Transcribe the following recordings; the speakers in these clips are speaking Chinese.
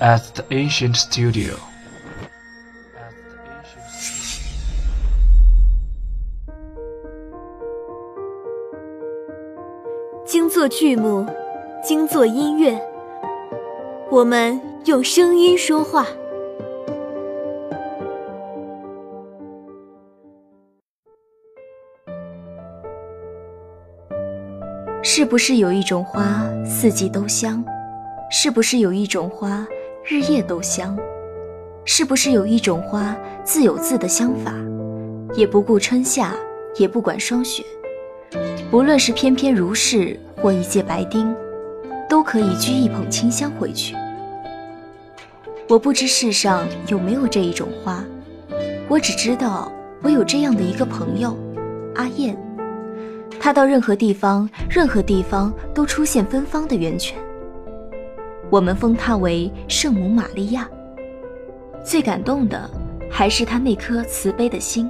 at the ancient studio. 精作剧目，精作音乐，我们用声音说话。是不是有一种花四季都香？是不是有一种花日夜都香？是不是有一种花自有自的香法，也不顾春夏，也不管霜雪，不论是翩翩如是或一介白丁，都可以掬一捧清香回去。我不知世上有没有这一种花，我只知道我有这样的一个朋友，阿燕。她到任何地方，任何地方都出现芬芳的源泉。我们封他为圣母玛利亚。最感动的还是他那颗慈悲的心，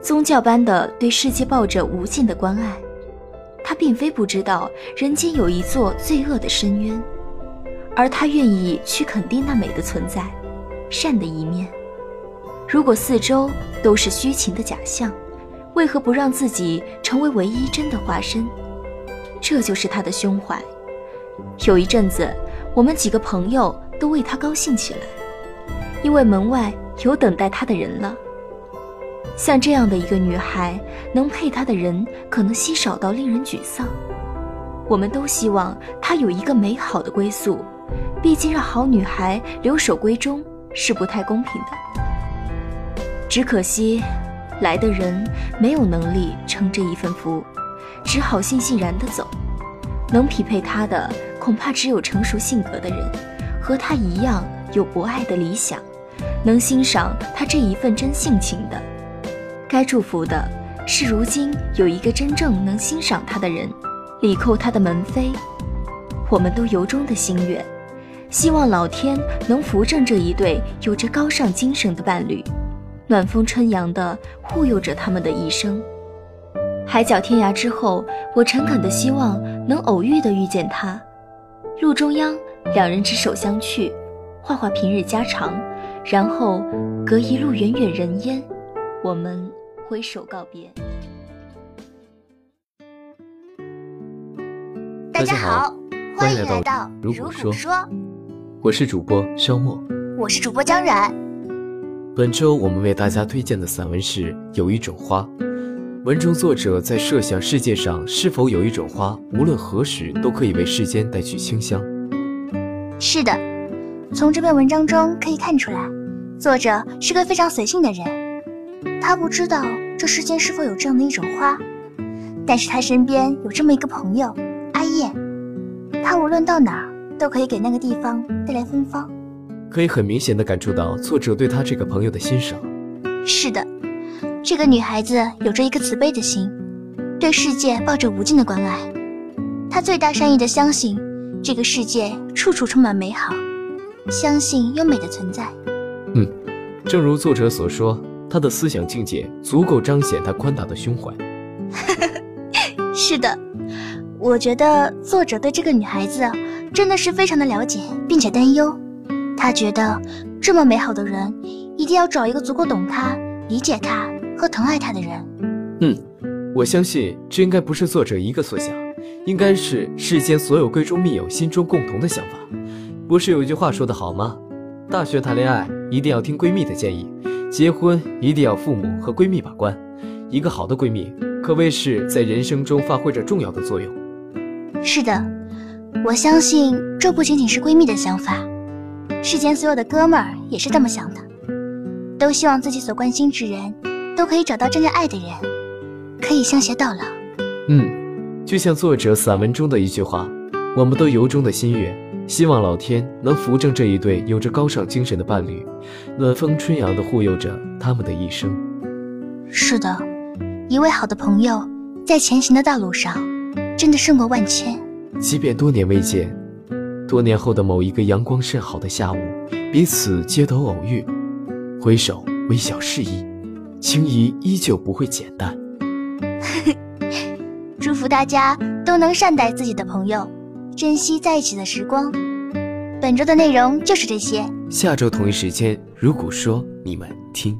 宗教般的对世界抱着无尽的关爱。他并非不知道人间有一座罪恶的深渊，而他愿意去肯定那美的存在，善的一面。如果四周都是虚情的假象。为何不让自己成为唯一真的化身？这就是他的胸怀。有一阵子，我们几个朋友都为他高兴起来，因为门外有等待他的人了。像这样的一个女孩，能配他的人可能稀少到令人沮丧。我们都希望她有一个美好的归宿，毕竟让好女孩留守闺中是不太公平的。只可惜。来的人没有能力撑这一份福，只好悻悻然地走。能匹配他的，恐怕只有成熟性格的人，和他一样有博爱的理想，能欣赏他这一份真性情的。该祝福的是，如今有一个真正能欣赏他的人，礼扣他的门扉。我们都由衷的心愿，希望老天能扶正这一对有着高尚精神的伴侣。暖风春阳的护佑着他们的一生，海角天涯之后，我诚恳的希望能偶遇的遇见他。路中央，两人执手相觑，话话平日家常，然后隔一路远远人烟，我们挥手告别。大家好，欢迎来到如果说，我是主播肖墨，我是主播江冉。本周我们为大家推荐的散文是《有一种花》。文中作者在设想世界上是否有一种花，无论何时都可以为世间带去清香。是的，从这篇文章中可以看出来，作者是个非常随性的人。他不知道这世间是否有这样的一种花，但是他身边有这么一个朋友阿燕，他无论到哪儿都可以给那个地方带来芬芳。可以很明显的感触到作者对他这个朋友的欣赏。是的，这个女孩子有着一颗慈悲的心，对世界抱着无尽的关爱。她最大善意的相信，这个世界处处充满美好，相信优美的存在。嗯，正如作者所说，她的思想境界足够彰显她宽大的胸怀。是的，我觉得作者对这个女孩子真的是非常的了解，并且担忧。他觉得，这么美好的人，一定要找一个足够懂他、理解他和疼爱他的人。嗯，我相信这应该不是作者一个所想，应该是世间所有闺中密友心中共同的想法。不是有一句话说得好吗？大学谈恋爱一定要听闺蜜的建议，结婚一定要父母和闺蜜把关。一个好的闺蜜，可谓是在人生中发挥着重要的作用。是的，我相信这不仅仅是闺蜜的想法。世间所有的哥们儿也是这么想的，都希望自己所关心之人都可以找到真正爱的人，可以相携到老。嗯，就像作者散文中的一句话，我们都由衷的心愿，希望老天能扶正这一对有着高尚精神的伴侣，暖风春阳的护佑着他们的一生。是的，一位好的朋友，在前行的道路上，真的胜过万千。即便多年未见。多年后的某一个阳光甚好的下午，彼此街头偶遇，挥手微笑示意，情谊依旧不会减淡。祝福大家都能善待自己的朋友，珍惜在一起的时光。本周的内容就是这些。下周同一时间，如果说你们听。